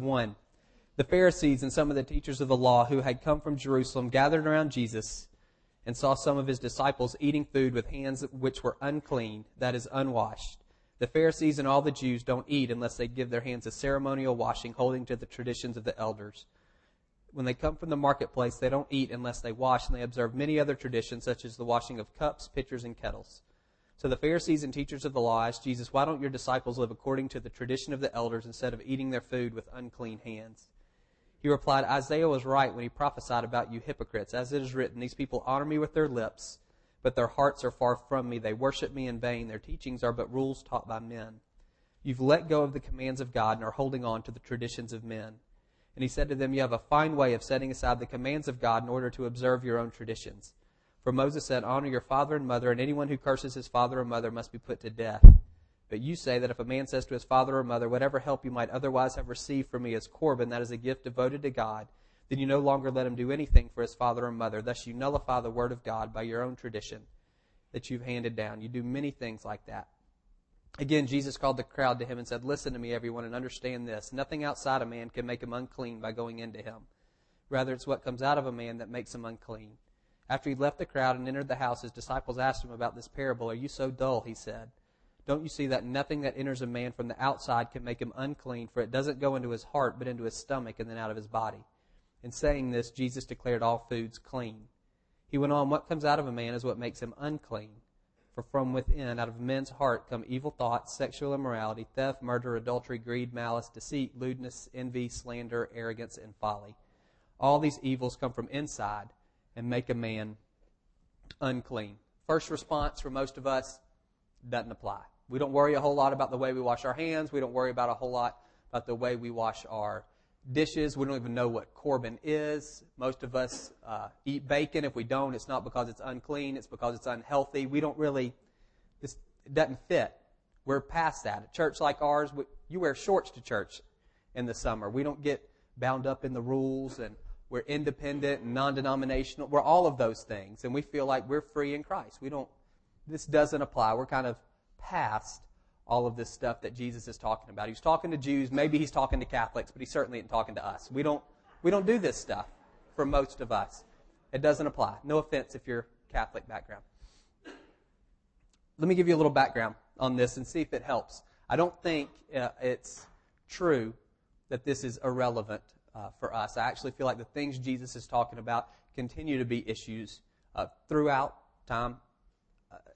1. The Pharisees and some of the teachers of the law who had come from Jerusalem gathered around Jesus and saw some of his disciples eating food with hands which were unclean, that is, unwashed. The Pharisees and all the Jews don't eat unless they give their hands a ceremonial washing, holding to the traditions of the elders. When they come from the marketplace, they don't eat unless they wash, and they observe many other traditions, such as the washing of cups, pitchers, and kettles. So the Pharisees and teachers of the law asked Jesus, Why don't your disciples live according to the tradition of the elders instead of eating their food with unclean hands? He replied, Isaiah was right when he prophesied about you hypocrites. As it is written, These people honor me with their lips, but their hearts are far from me. They worship me in vain. Their teachings are but rules taught by men. You've let go of the commands of God and are holding on to the traditions of men. And he said to them, You have a fine way of setting aside the commands of God in order to observe your own traditions. For Moses said, Honor your father and mother, and anyone who curses his father or mother must be put to death. But you say that if a man says to his father or mother, whatever help you might otherwise have received from me as Corban, that is a gift devoted to God, then you no longer let him do anything for his father or mother. Thus you nullify the word of God by your own tradition that you've handed down. You do many things like that. Again, Jesus called the crowd to him and said, Listen to me, everyone, and understand this. Nothing outside a man can make him unclean by going into him. Rather, it's what comes out of a man that makes him unclean. After he left the crowd and entered the house, his disciples asked him about this parable. Are you so dull? He said. Don't you see that nothing that enters a man from the outside can make him unclean, for it doesn't go into his heart, but into his stomach and then out of his body? In saying this, Jesus declared all foods clean. He went on, What comes out of a man is what makes him unclean. For from within, out of men's heart, come evil thoughts, sexual immorality, theft, murder, adultery, greed, malice, deceit, lewdness, envy, slander, arrogance, and folly. All these evils come from inside and make a man unclean. First response for most of us doesn't apply. We don't worry a whole lot about the way we wash our hands. We don't worry about a whole lot about the way we wash our dishes. We don't even know what Corban is. Most of us uh, eat bacon. If we don't, it's not because it's unclean. It's because it's unhealthy. We don't really, it doesn't fit. We're past that. A church like ours, we, you wear shorts to church in the summer. We don't get bound up in the rules and we're independent and non-denominational. We're all of those things and we feel like we're free in Christ. We don't, this doesn't apply. We're kind of past all of this stuff that Jesus is talking about. He's talking to Jews, maybe he's talking to Catholics, but he certainly isn't talking to us. We don't, we don't do this stuff for most of us. It doesn't apply. No offense if you're Catholic background. Let me give you a little background on this and see if it helps. I don't think uh, it's true that this is irrelevant uh, for us. I actually feel like the things Jesus is talking about continue to be issues uh, throughout time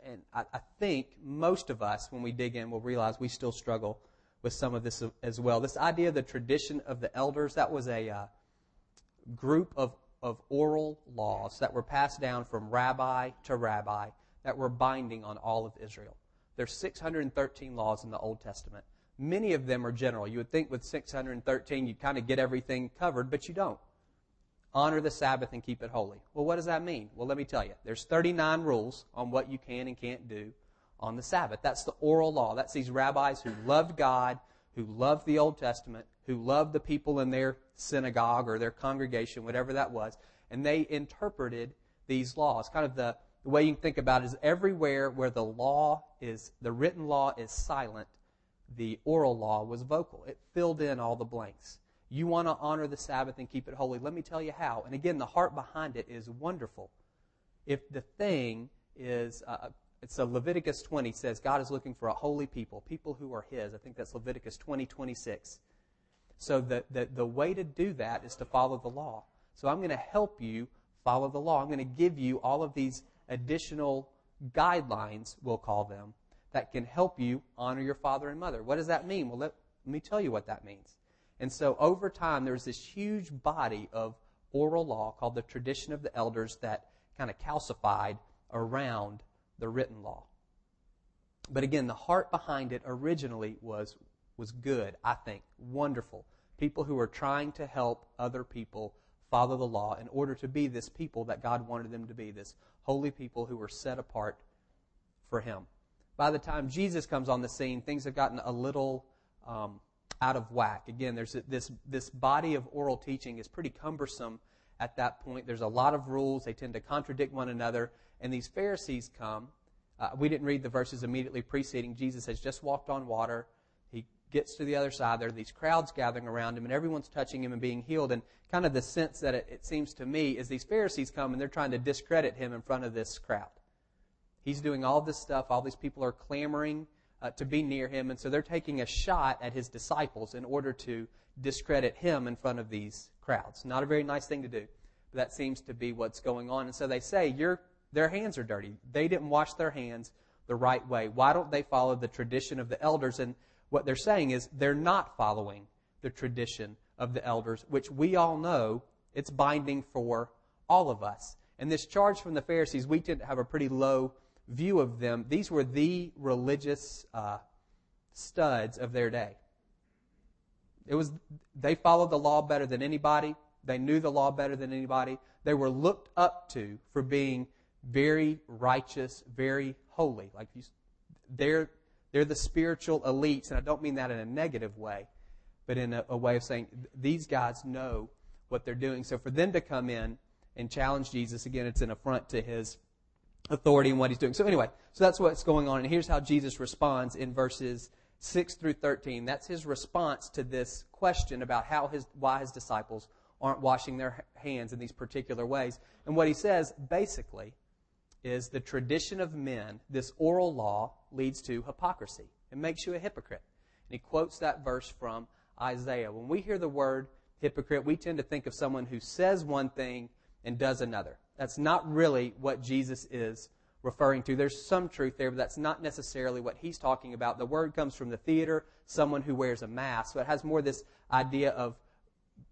and I, I, think most of us, when we dig in, will realize we still struggle with some of this as well. This idea of the tradition of the elders, that was a uh, group of, of oral laws that were passed down from rabbi to rabbi that were binding on all of Israel. There's 613 laws in the Old Testament. Many of them are general. You would think with 613 you'd kind of get everything covered, but you don't honor the Sabbath and keep it holy. Well, what does that mean? Well, let me tell you. There's 39 rules on what you can and can't do on the Sabbath. That's the oral law. That's these rabbis who loved God, who loved the Old Testament, who loved the people in their synagogue or their congregation, whatever that was, and they interpreted these laws. Kind of the, the way you can think about it is everywhere where the law is, the written law is silent, the oral law was vocal. It filled in all the blanks. You want to honor the Sabbath and keep it holy. Let me tell you how. And again, the heart behind it is wonderful. If the thing is, uh, Leviticus 20 says God is looking for a holy people, people who are His. I think that's Leviticus 20, 26. So the, the, the way to do that is to follow the law. So I'm going to help you follow the law. I'm going to give you all of these additional guidelines, we'll call them, that can help you honor your father and mother. What does that mean? Well, let, let me tell you what that means. And so over time, there's this huge body of oral law called the tradition of the elders that kind of calcified around the written law. But again, the heart behind it originally was, was good, I think, wonderful. People who were trying to help other people follow the law in order to be this people that God wanted them to be, this holy people who were set apart for Him. By the time Jesus comes on the scene, things have gotten a little um, out of whack. Again, there's this, this body of oral teaching is pretty cumbersome at that point. There's a lot of rules. They tend to contradict one another. And these Pharisees come. Uh, we didn't read the verses immediately preceding. Jesus has just walked on water. He gets to the other side. There are these crowds gathering around him, and everyone's touching him and being healed. And kind of the sense that it, it seems to me is these Pharisees come and they're trying to discredit him in front of this crowd. He's doing all this stuff. All these people are clamoring uh, to be near him, and so they're taking a shot at his disciples in order to discredit him in front of these crowds. Not a very nice thing to do, but that seems to be what's going on. And so they say, "Your their hands are dirty. They didn't wash their hands the right way. Why don't they follow the tradition of the elders?" And what they're saying is they're not following the tradition of the elders, which we all know it's binding for all of us. And this charge from the Pharisees, we tend to have a pretty low view of them. These were the religious uh, studs of their day. It was they followed the law better than anybody. They knew the law better than anybody. They were looked up to for being very righteous, very holy. Like you, they're they're the spiritual elites, and I don't mean that in a negative way, but in a, a way of saying these guys know what they're doing. So for them to come in and challenge Jesus again, it's an affront to his authority in what he's doing. So anyway, so that's what's going on, and here's how Jesus responds in verses 6 through 13. That's his response to this question about how his, why his disciples aren't washing their hands in these particular ways. And what he says, basically, is the tradition of men, this oral law, leads to hypocrisy. It makes you a hypocrite. And he quotes that verse from Isaiah. When we hear the word hypocrite, we tend to think of someone who says one thing and does another. That's not really what Jesus is referring to. There's some truth there, but that's not necessarily what he's talking about. The word comes from the theater, someone who wears a mask. So it has more this idea of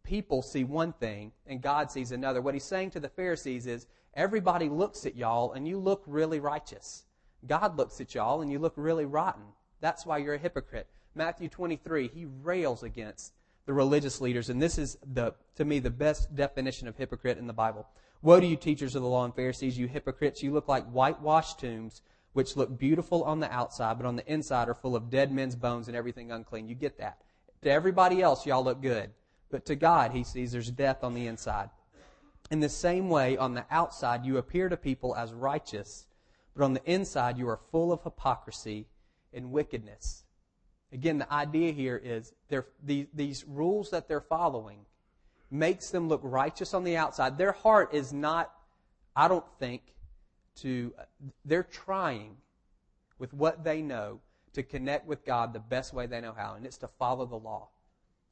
people see one thing and God sees another. What he's saying to the Pharisees is everybody looks at y'all and you look really righteous. God looks at y'all and you look really rotten. That's why you're a hypocrite. Matthew 23, he rails against the religious leaders, and this is the, to me, the best definition of hypocrite in the Bible. Woe to you, teachers of the law and Pharisees, you hypocrites! You look like whitewashed tombs, which look beautiful on the outside, but on the inside are full of dead men's bones and everything unclean. You get that. To everybody else, y'all look good. But to God, he sees there's death on the inside. In the same way, on the outside, you appear to people as righteous, but on the inside, you are full of hypocrisy and wickedness. Again, the idea here is these, these rules that they're following makes them look righteous on the outside. Their heart is not, I don't think, to, they're trying with what they know to connect with God the best way they know how, and it's to follow the law.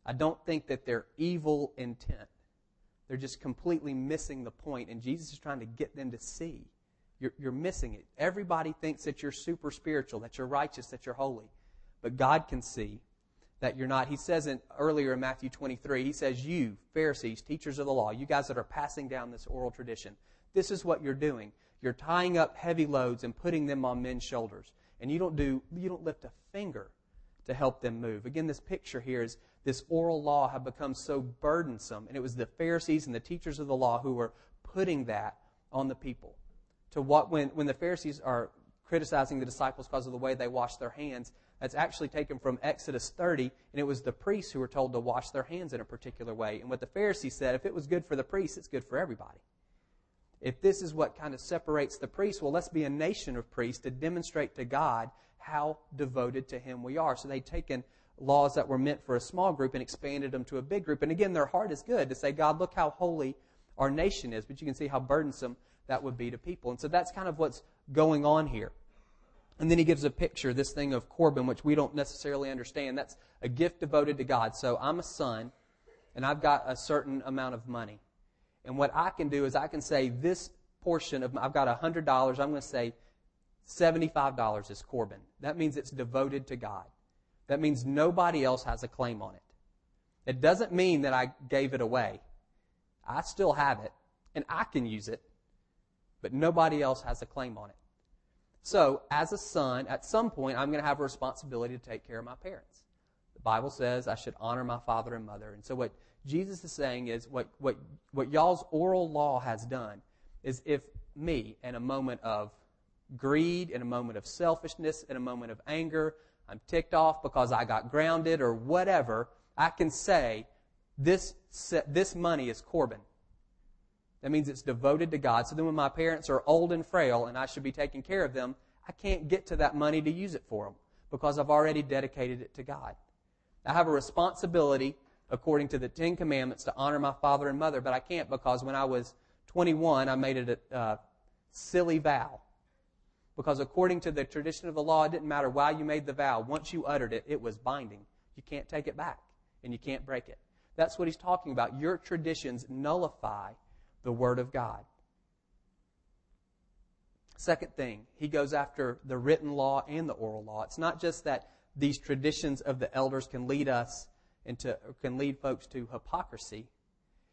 I don't think that they're evil intent. They're just completely missing the point, and Jesus is trying to get them to see. You're, you're missing it. Everybody thinks that you're super spiritual, that you're righteous, that you're holy. But God can see that you're not. He says in, earlier in Matthew 23, he says, You, Pharisees, teachers of the law, you guys that are passing down this oral tradition, this is what you're doing. You're tying up heavy loads and putting them on men's shoulders. And you don't do, you don't lift a finger to help them move. Again, this picture here is this oral law had become so burdensome. And it was the Pharisees and the teachers of the law who were putting that on the people. To what, when, when the Pharisees are criticizing the disciples because of the way they wash their hands, that's actually taken from Exodus 30, and it was the priests who were told to wash their hands in a particular way. And what the Pharisees said, if it was good for the priests, it's good for everybody. If this is what kind of separates the priests, well, let's be a nation of priests to demonstrate to God how devoted to Him we are. So they'd taken laws that were meant for a small group and expanded them to a big group. And again, their heart is good to say, God, look how holy our nation is. But you can see how burdensome that would be to people. And so that's kind of what's going on here. And then he gives a picture, this thing of Corban, which we don't necessarily understand. That's a gift devoted to God. So I'm a son, and I've got a certain amount of money. And what I can do is I can say this portion of, my, I've got $100, I'm going to say $75 is Corban. That means it's devoted to God. That means nobody else has a claim on it. It doesn't mean that I gave it away. I still have it, and I can use it, but nobody else has a claim on it. So, as a son, at some point, I'm going to have a responsibility to take care of my parents. The Bible says I should honor my father and mother. And so, what Jesus is saying is what, what, what y'all's oral law has done is if me, in a moment of greed, in a moment of selfishness, in a moment of anger, I'm ticked off because I got grounded or whatever, I can say, this, this money is Corban. That means it's devoted to God. So then when my parents are old and frail and I should be taking care of them, I can't get to that money to use it for them because I've already dedicated it to God. I have a responsibility, according to the Ten Commandments, to honor my father and mother, but I can't because when I was 21, I made it a silly vow. Because according to the tradition of the law, it didn't matter why you made the vow. Once you uttered it, it was binding. You can't take it back, and you can't break it. That's what he's talking about. Your traditions nullify the Word of God. Second thing, he goes after the written law and the oral law. It's not just that these traditions of the elders can lead us into, can lead folks to hypocrisy.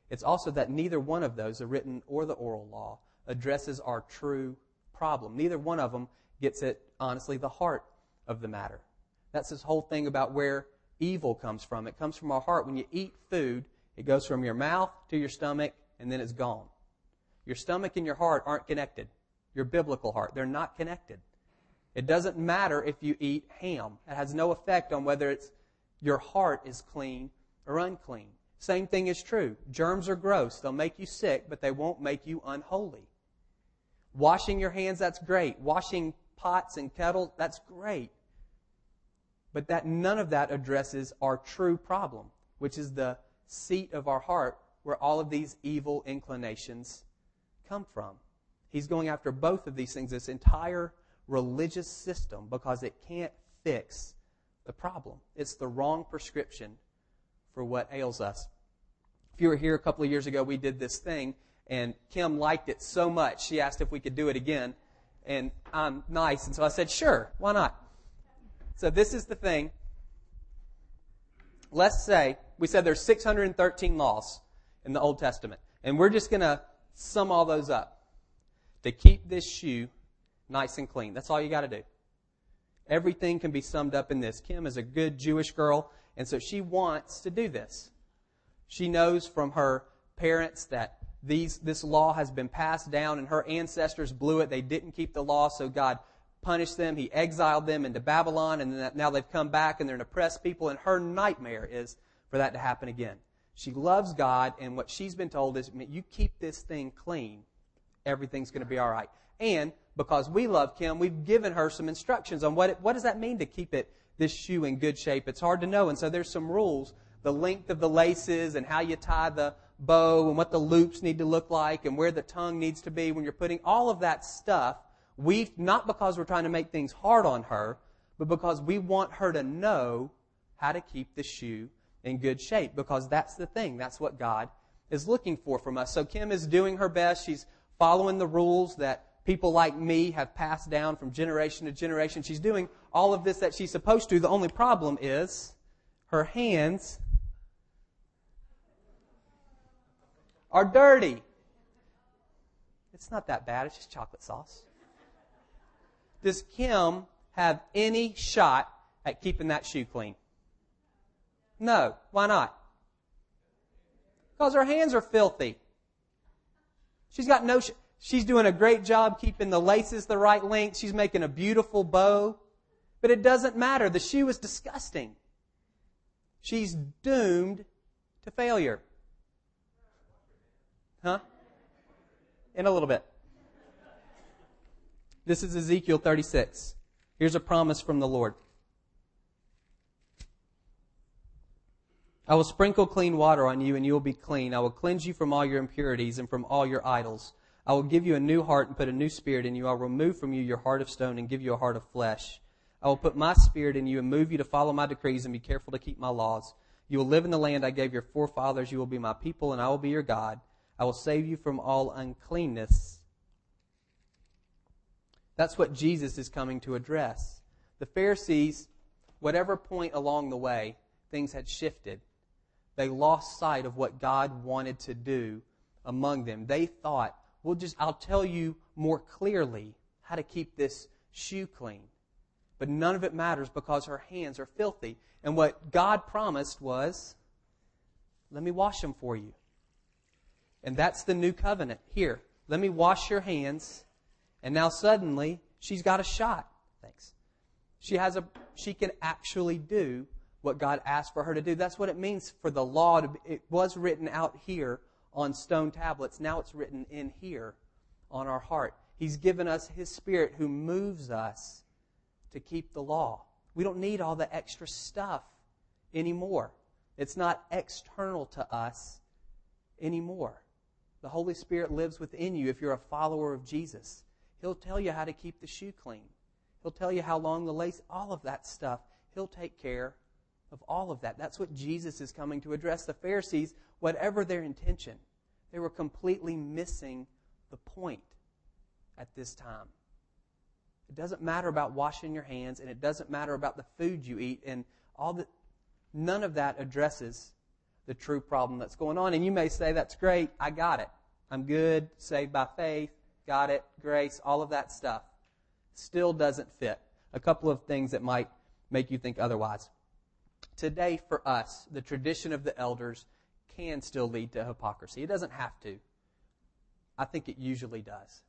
It's also that neither one of those, the written or the oral law, addresses our true problem. Neither one of them gets at, honestly, the heart of the matter. That's this whole thing about where evil comes from. It comes from our heart. When you eat food, it goes from your mouth to your stomach, and then it's gone. Your stomach and your heart aren't connected your biblical heart. They're not connected. It doesn't matter if you eat ham. It has no effect on whether it's your heart is clean or unclean. Same thing is true. Germs are gross. They'll make you sick, but they won't make you unholy. Washing your hands, that's great. Washing pots and kettles, that's great. But that none of that addresses our true problem, which is the seat of our heart where all of these evil inclinations come from. He's going after both of these things, this entire religious system, because it can't fix the problem. It's the wrong prescription for what ails us. If you were here a couple of years ago, we did this thing, and Kim liked it so much, she asked if we could do it again. And I'm nice, and so I said, sure, why not? So this is the thing. Let's say, we said there's 613 laws in the Old Testament, and we're just going to sum all those up to keep this shoe nice and clean. That's all you got to do. Everything can be summed up in this. Kim is a good Jewish girl, and so she wants to do this. She knows from her parents that these, this law has been passed down, and her ancestors blew it. They didn't keep the law, so God punished them. He exiled them into Babylon, and now they've come back and they're an oppressed people, and her nightmare is for that to happen again. She loves God, and what she's been told is, you keep this thing clean, everything's going to be all right. And because we love Kim, we've given her some instructions on what it, what does that mean to keep it this shoe in good shape. It's hard to know, and so there's some rules: the length of the laces and how you tie the bow and what the loops need to look like and where the tongue needs to be when you're putting all of that stuff. We not because we're trying to make things hard on her, but because we want her to know how to keep the shoe in good shape because that's the thing. That's what God is looking for from us. So Kim is doing her best. She's following the rules that people like me have passed down from generation to generation. She's doing all of this that she's supposed to. The only problem is her hands are dirty. It's not that bad, it's just chocolate sauce. Does Kim have any shot at keeping that shoe clean? No. Why not? Because her hands are filthy. She's got no, she's doing a great job keeping the laces the right length. She's making a beautiful bow. But it doesn't matter. The shoe is disgusting. She's doomed to failure. Huh? In a little bit. This is Ezekiel 36. Here's a promise from the Lord. I will sprinkle clean water on you, and you will be clean. I will cleanse you from all your impurities and from all your idols. I will give you a new heart and put a new spirit in you. I will remove from you your heart of stone and give you a heart of flesh. I will put my spirit in you and move you to follow my decrees and be careful to keep my laws. You will live in the land I gave your forefathers. You will be my people, and I will be your God. I will save you from all uncleanness. That's what Jesus is coming to address. The Pharisees, whatever point along the way, things had shifted they lost sight of what God wanted to do among them. They thought, well, just, I'll tell you more clearly how to keep this shoe clean. But none of it matters because her hands are filthy. And what God promised was, let me wash them for you. And that's the new covenant. Here, let me wash your hands. And now suddenly, she's got a shot. Thanks. She has a, she can actually do what God asked for her to do. That's what it means for the law to it was written out here on stone tablets. Now it's written in here on our heart. He's given us His Spirit who moves us to keep the law. We don't need all the extra stuff anymore. It's not external to us anymore. The Holy Spirit lives within you if you're a follower of Jesus. He'll tell you how to keep the shoe clean. He'll tell you how long the lace, all of that stuff. He'll take care of all of that. That's what Jesus is coming to address. The Pharisees, whatever their intention, they were completely missing the point at this time. It doesn't matter about washing your hands, and it doesn't matter about the food you eat, and all that. None of that addresses the true problem that's going on. And you may say, "That's great. I got it. I'm good. Saved by faith. Got it. Grace. All of that stuff." Still doesn't fit. A couple of things that might make you think otherwise. Today, for us, the tradition of the elders can still lead to hypocrisy. It doesn't have to. I think it usually does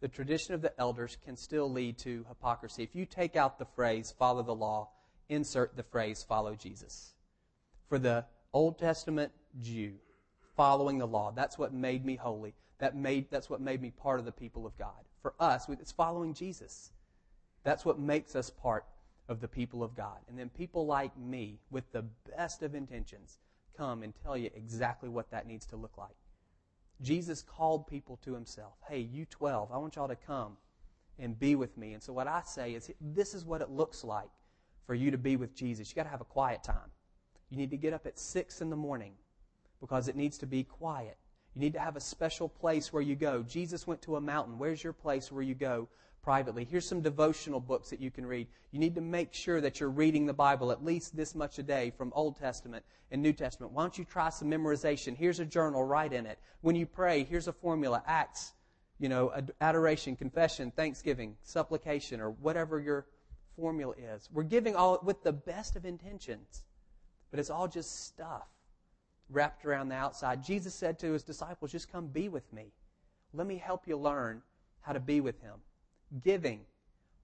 the tradition of the elders can still lead to hypocrisy. If you take out the phrase follow the law, insert the phrase follow Jesus. For the Old Testament Jew, following the law, that's what made me holy. That made, that's what made me part of the people of God. For us, it's following Jesus. That's what makes us part of the people of God. And then people like me, with the best of intentions, come and tell you exactly what that needs to look like. Jesus called people to himself. Hey, you 12, I want y'all to come and be with me. And so what I say is this is what it looks like for you to be with Jesus. You got to have a quiet time. You need to get up at 6 in the morning because it needs to be quiet. You need to have a special place where you go. Jesus went to a mountain. Where's your place where you go privately. Here's some devotional books that you can read. You need to make sure that you're reading the Bible at least this much a day from Old Testament and New Testament. Why don't you try some memorization? Here's a journal, write in it. When you pray, here's a formula, acts, you know, adoration, confession, thanksgiving, supplication, or whatever your formula is. We're giving all with the best of intentions, but it's all just stuff wrapped around the outside. Jesus said to his disciples, just come be with me. Let me help you learn how to be with him. Giving.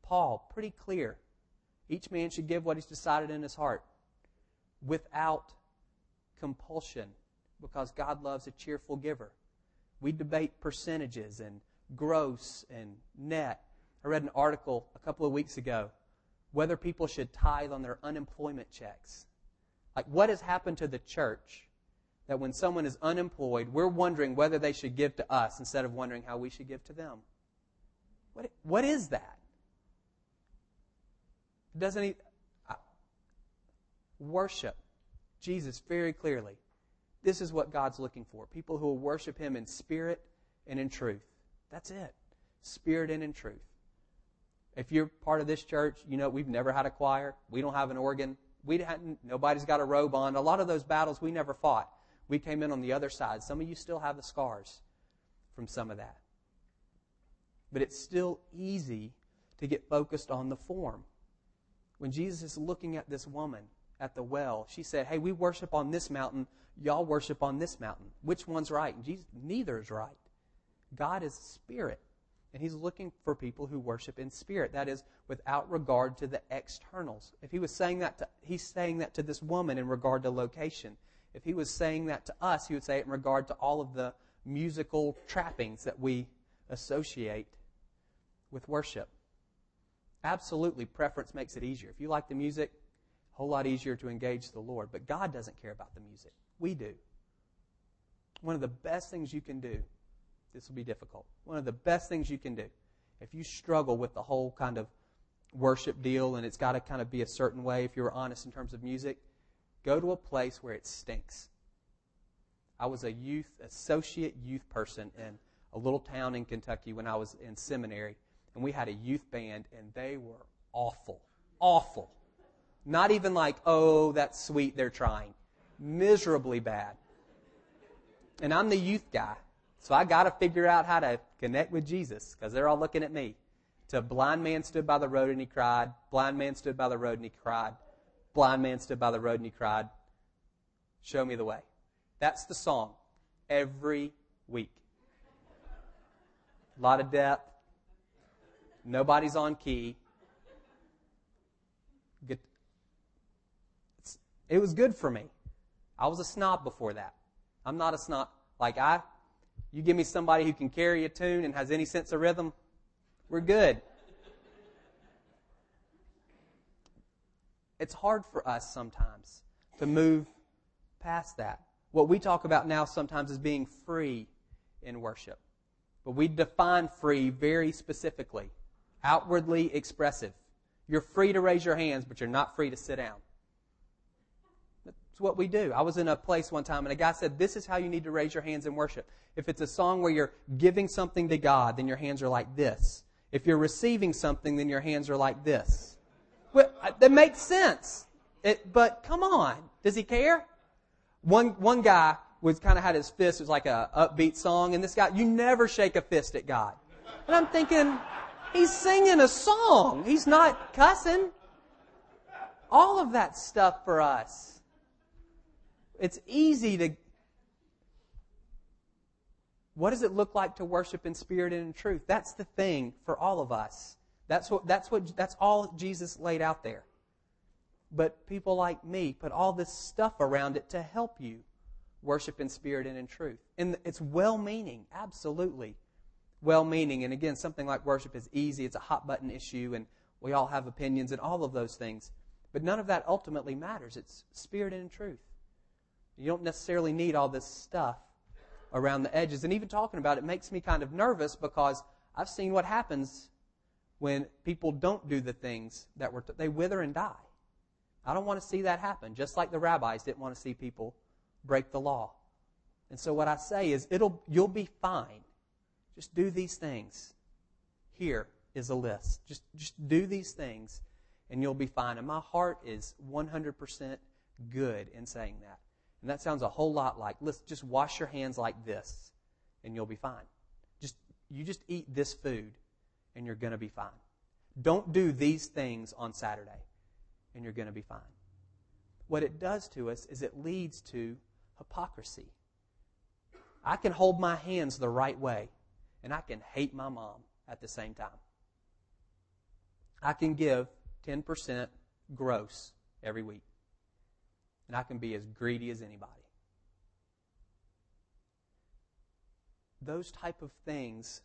Paul, pretty clear. Each man should give what he's decided in his heart without compulsion because God loves a cheerful giver. We debate percentages and gross and net. I read an article a couple of weeks ago whether people should tithe on their unemployment checks. Like, what has happened to the church that when someone is unemployed, we're wondering whether they should give to us instead of wondering how we should give to them? What, what is that? Doesn't he? Uh, worship Jesus very clearly. This is what God's looking for. People who will worship Him in spirit and in truth. That's it. Spirit and in truth. If you're part of this church, you know we've never had a choir. We don't have an organ. We hadn't, nobody's got a robe on. A lot of those battles we never fought. We came in on the other side. Some of you still have the scars from some of that but it's still easy to get focused on the form. When Jesus is looking at this woman at the well, she said, Hey, we worship on this mountain, y'all worship on this mountain. Which one's right? And Jesus, neither is right. God is spirit. And he's looking for people who worship in spirit. That is, without regard to the externals. If he was saying that to, he's saying that to this woman in regard to location. If he was saying that to us, he would say it in regard to all of the musical trappings that we associate with worship. Absolutely, preference makes it easier. If you like the music, a whole lot easier to engage the Lord. But God doesn't care about the music. We do. One of the best things you can do, this will be difficult, one of the best things you can do, if you struggle with the whole kind of worship deal and it's got to kind of be a certain way, if you're honest in terms of music, go to a place where it stinks. I was a youth, associate youth person in a little town in Kentucky when I was in seminary and we had a youth band, and they were awful. Awful. Not even like, oh, that's sweet, they're trying. Miserably bad. And I'm the youth guy, so I got to figure out how to connect with Jesus because they're all looking at me. To blind man stood by the road and he cried. Blind man stood by the road and he cried. Blind man stood by the road and he cried. Show me the way. That's the song every week. A lot of depth, Nobody's on key. It was good for me. I was a snob before that. I'm not a snob. Like I, you give me somebody who can carry a tune and has any sense of rhythm, we're good. It's hard for us sometimes to move past that. What we talk about now sometimes is being free in worship. But we define free very specifically outwardly expressive. You're free to raise your hands, but you're not free to sit down. That's what we do. I was in a place one time and a guy said, This is how you need to raise your hands in worship. If it's a song where you're giving something to God, then your hands are like this. If you're receiving something, then your hands are like this. Well, that makes sense. It, but come on. Does he care? One, one guy was kind of had his fist, it was like a upbeat song, and this guy, you never shake a fist at God. And I'm thinking, he's singing a song. He's not cussing. All of that stuff for us. It's easy to. What does it look like to worship in spirit and in truth? That's the thing for all of us. That's what, that's what, that's all Jesus laid out there. But people like me put all this stuff around it to help you worship in spirit and in truth. And it's well meaning, absolutely well meaning. And again, something like worship is easy, it's a hot button issue, and we all have opinions and all of those things. But none of that ultimately matters. It's spirit and truth. You don't necessarily need all this stuff around the edges. And even talking about it makes me kind of nervous because I've seen what happens when people don't do the things that were, t- they wither and die. I don't want to see that happen, just like the rabbis didn't want to see people break the law. And so what I say is it'll you'll be fine. Just do these things. Here is a list. Just just do these things and you'll be fine. And my heart is 100% good in saying that. And that sounds a whole lot like let's just wash your hands like this and you'll be fine. Just you just eat this food and you're going to be fine. Don't do these things on Saturday and you're going to be fine. What it does to us is it leads to hypocrisy. I can hold my hands the right way, and I can hate my mom at the same time. I can give 10% gross every week, and I can be as greedy as anybody. Those type of things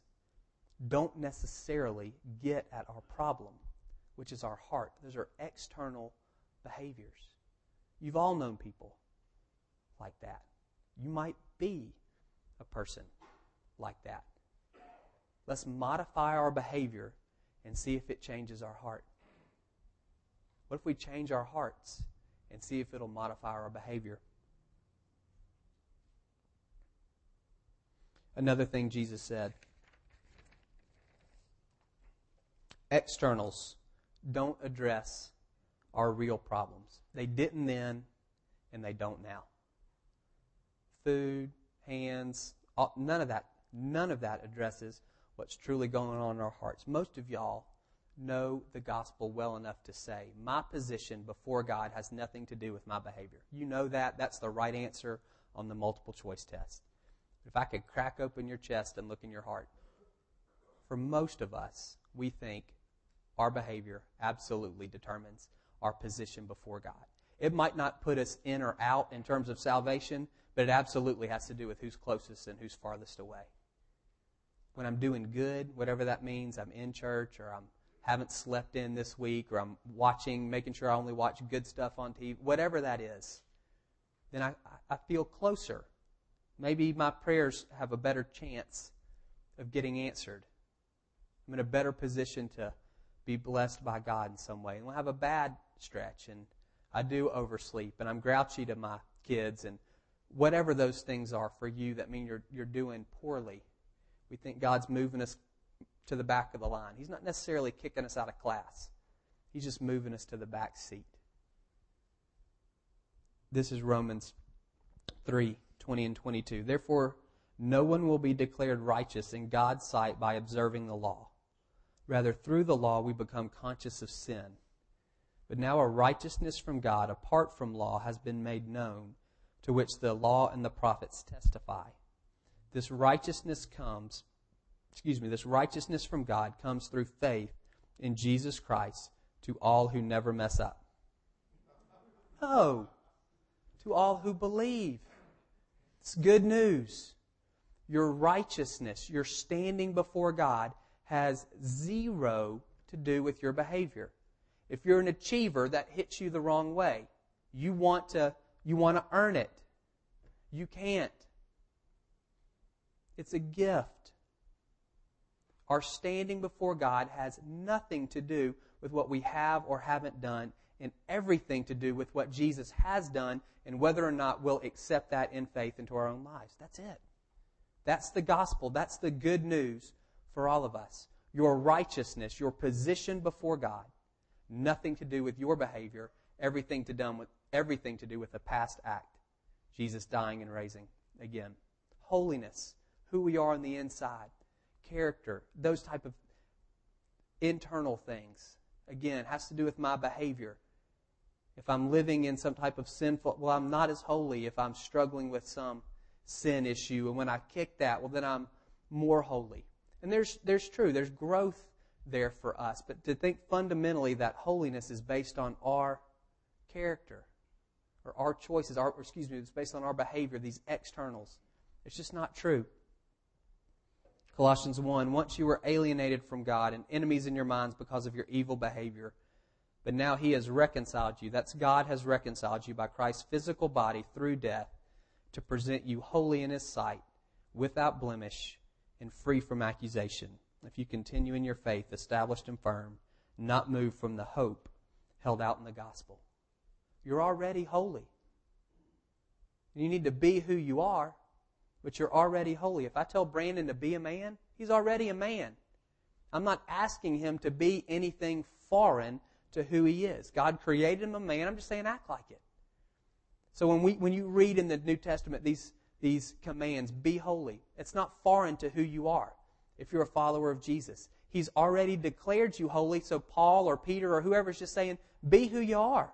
don't necessarily get at our problem, which is our heart. Those are external behaviors. You've all known people like that. You might be a person like that. Let's modify our behavior and see if it changes our heart. What if we change our hearts and see if it'll modify our behavior? Another thing Jesus said externals don't address our real problems. They didn't then, and they don't now food, hands, all, none of that. None of that addresses what's truly going on in our hearts. Most of y'all know the gospel well enough to say, my position before God has nothing to do with my behavior. You know that. That's the right answer on the multiple choice test. If I could crack open your chest and look in your heart, for most of us, we think our behavior absolutely determines our position before God. It might not put us in or out in terms of salvation, but it absolutely has to do with who's closest and who's farthest away. When I'm doing good, whatever that means, I'm in church or I haven't slept in this week or I'm watching, making sure I only watch good stuff on TV, whatever that is, then I, I feel closer. Maybe my prayers have a better chance of getting answered. I'm in a better position to be blessed by God in some way. And we'll have a bad stretch and I do oversleep and I'm grouchy to my kids and whatever those things are for you that mean you're, you're doing poorly. We think God's moving us to the back of the line. He's not necessarily kicking us out of class. He's just moving us to the back seat. This is Romans 3 20 and 22. Therefore, no one will be declared righteous in God's sight by observing the law. Rather, through the law, we become conscious of sin. But now a righteousness from God apart from law has been made known to which the law and the prophets testify. This righteousness comes, excuse me, this righteousness from God comes through faith in Jesus Christ to all who never mess up. No, to all who believe. It's good news. Your righteousness, your standing before God, has zero to do with your behavior. If you're an achiever, that hits you the wrong way. You want to, you want to earn it. You can't. It's a gift. Our standing before God has nothing to do with what we have or haven't done, and everything to do with what Jesus has done and whether or not we'll accept that in faith into our own lives. That's it. That's the gospel. That's the good news for all of us. Your righteousness, your position before God, nothing to do with your behavior, everything to done with everything to do with the past act. Jesus dying and raising again. Holiness, who we are on the inside, character, those type of internal things. Again, has to do with my behavior. If I'm living in some type of sinful, well, I'm not as holy if I'm struggling with some sin issue. And when I kick that, well, then I'm more holy. And there's, there's true, there's growth there for us. But to think fundamentally that holiness is based on our character or our choices, our, excuse me, it's based on our behavior, these externals. It's just not true. Colossians 1 Once you were alienated from God and enemies in your minds because of your evil behavior, but now He has reconciled you. That's God has reconciled you by Christ's physical body through death to present you holy in His sight, without blemish, and free from accusation. If you continue in your faith, established and firm, not moved from the hope held out in the gospel. You're already holy. You need to be who you are but you're already holy. If I tell Brandon to be a man, he's already a man. I'm not asking him to be anything foreign to who he is. God created him a man. I'm just saying act like it. So when we when you read in the New Testament these these commands, be holy, it's not foreign to who you are. If you're a follower of Jesus, He's already declared you holy. So Paul or Peter or whoever's just saying, be who you are.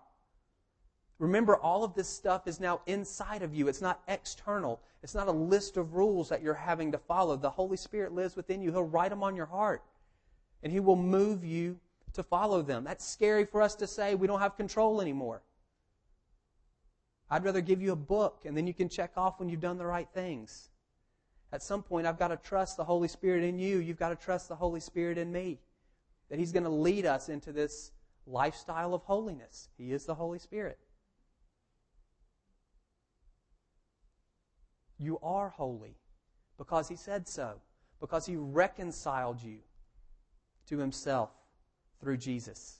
Remember, all of this stuff is now inside of you. It's not external. It's not a list of rules that you're having to follow. The Holy Spirit lives within you. He'll write them on your heart. And He will move you to follow them. That's scary for us to say. We don't have control anymore. I'd rather give you a book and then you can check off when you've done the right things. At some point, I've got to trust the Holy Spirit in you. You've got to trust the Holy Spirit in me. That He's going to lead us into this lifestyle of holiness. He is the Holy Spirit. You are holy because He said so, because He reconciled you to Himself through Jesus.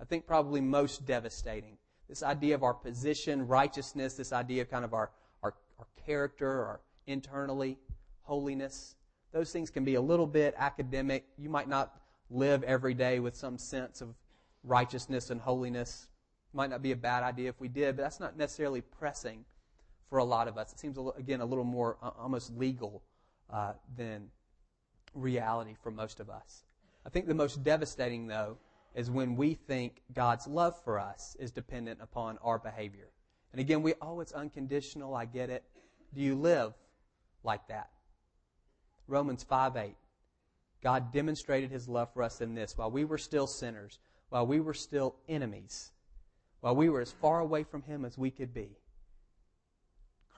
I think probably most devastating. This idea of our position, righteousness, this idea of kind of our, our, our character, our internally holiness. Those things can be a little bit academic. You might not live every day with some sense of righteousness and holiness. Might not be a bad idea if we did, but that's not necessarily pressing for a lot of us. It seems, again, a little more uh, almost legal uh, than reality for most of us. I think the most devastating, though, is when we think God's love for us is dependent upon our behavior. And again, we, oh, it's unconditional, I get it. Do you live like that? Romans 5 8. God demonstrated his love for us in this while we were still sinners, while we were still enemies, while we were as far away from him as we could be.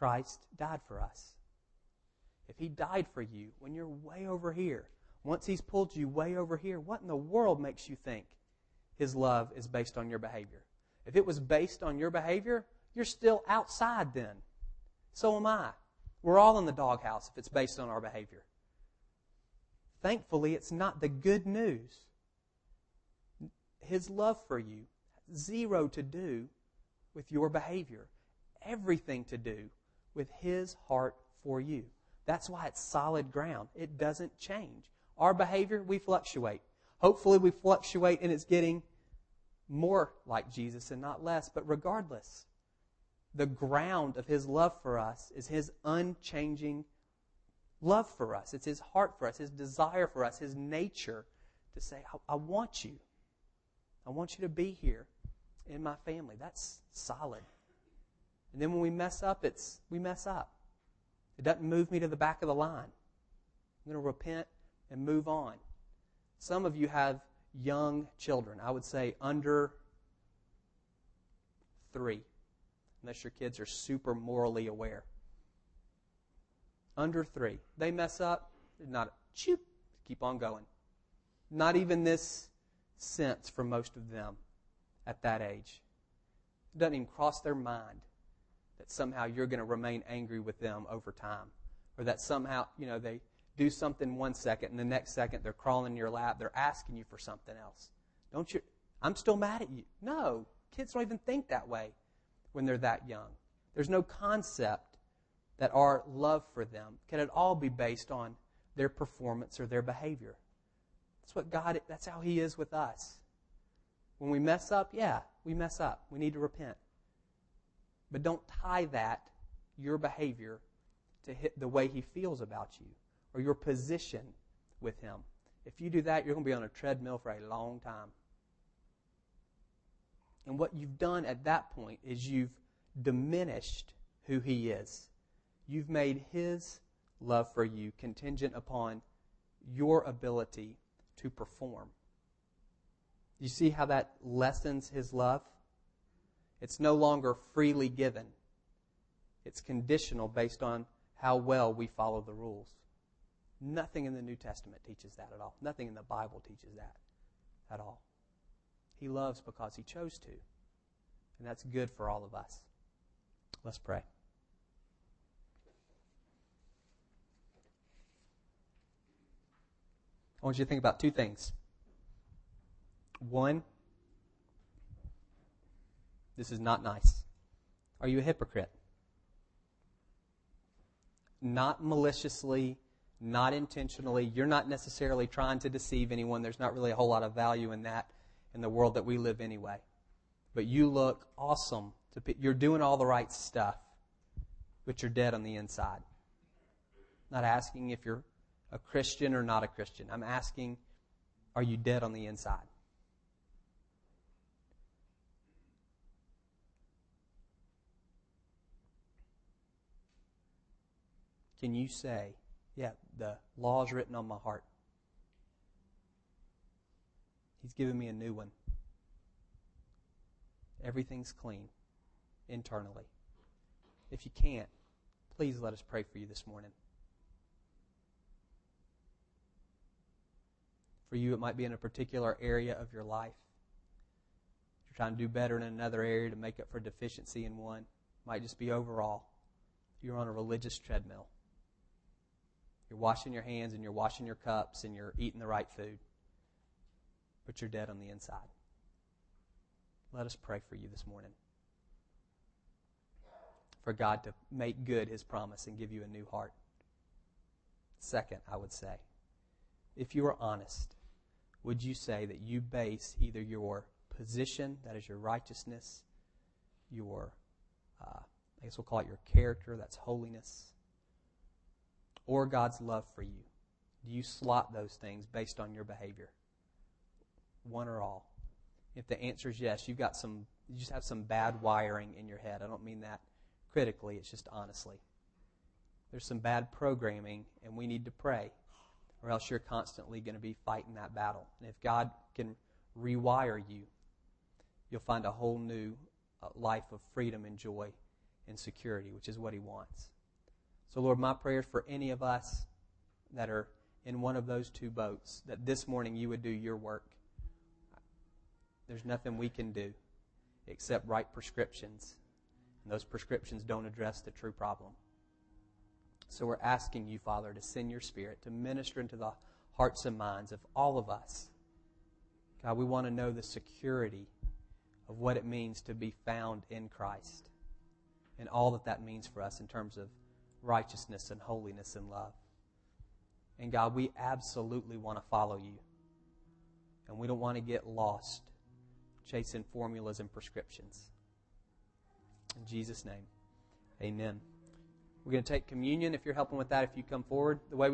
Christ died for us. If He died for you when you're way over here, once He's pulled you way over here, what in the world makes you think His love is based on your behavior? If it was based on your behavior, you're still outside then. So am I. We're all in the doghouse if it's based on our behavior. Thankfully, it's not the good news. His love for you, zero to do with your behavior, everything to do with His heart for you. That's why it's solid ground. It doesn't change. Our behavior, we fluctuate. Hopefully, we fluctuate and it's getting more like Jesus and not less. But regardless, the ground of His love for us is His unchanging love for us. It's His heart for us, His desire for us, His nature to say, I, I want you. I want you to be here in my family. That's solid. And then when we mess up, it's we mess up. It doesn't move me to the back of the line. I'm going to repent and move on. Some of you have young children. I would say under three, unless your kids are super morally aware. Under three. They mess up, they're not choop, keep on going. Not even this sense for most of them at that age. It doesn't even cross their mind that somehow you're going to remain angry with them over time. Or that somehow, you know, they do something one second and the next second they're crawling in your lap. They're asking you for something else. Don't you? I'm still mad at you. No, kids don't even think that way when they're that young. There's no concept that our love for them can at all be based on their performance or their behavior. That's what God, that's how He is with us. When we mess up, yeah, we mess up. We need to repent. But don't tie that, your behavior, to the way He feels about you or your position with Him. If you do that, you're going to be on a treadmill for a long time. And what you've done at that point is you've diminished who He is. You've made His love for you contingent upon your ability to perform. You see how that lessens His love? It's no longer freely given. It's conditional based on how well we follow the rules. Nothing in the New Testament teaches that at all. Nothing in the Bible teaches that at all. He loves because he chose to. And that's good for all of us. Let's pray. I want you to think about two things. One, this is not nice. Are you a hypocrite? Not maliciously, not intentionally. You're not necessarily trying to deceive anyone. There's not really a whole lot of value in that in the world that we live anyway. But you look awesome. You're doing all the right stuff, but you're dead on the inside. Not asking if you're a Christian or not a Christian. I'm asking, are you dead on the inside? Can you say, yeah, the law is written on my heart? He's given me a new one. Everything's clean internally. If you can't, please let us pray for you this morning. For you, it might be in a particular area of your life. You're trying to do better in another area to make up for deficiency in one. It might just be overall. You're on a religious treadmill. You're washing your hands and you're washing your cups and you're eating the right food. But you're dead on the inside. Let us pray for you this morning. For God to make good his promise and give you a new heart. Second, I would say, if you are honest, would you say that you base either your position, that is your righteousness, your, uh, I guess we'll call it your character, that's holiness, or God's love for you? Do you slot those things based on your behavior? One or all? If the answer is yes, you've got some, you just have some bad wiring in your head. I don't mean that critically, it's just honestly. There's some bad programming, and we need to pray, or else you're constantly going to be fighting that battle. And if God can rewire you, you'll find a whole new uh, life of freedom and joy and security, which is what He wants. So, Lord, my prayer for any of us that are in one of those two boats, that this morning you would do your work. There's nothing we can do except write prescriptions. And those prescriptions don't address the true problem. So we're asking you, Father, to send your Spirit to minister into the hearts and minds of all of us. God, we want to know the security of what it means to be found in Christ and all that that means for us in terms of righteousness and holiness and love. And God, we absolutely want to follow you. And we don't want to get lost chasing formulas and prescriptions. In Jesus' name, amen. We're going to take communion. If you're helping with that, if you come forward, the way we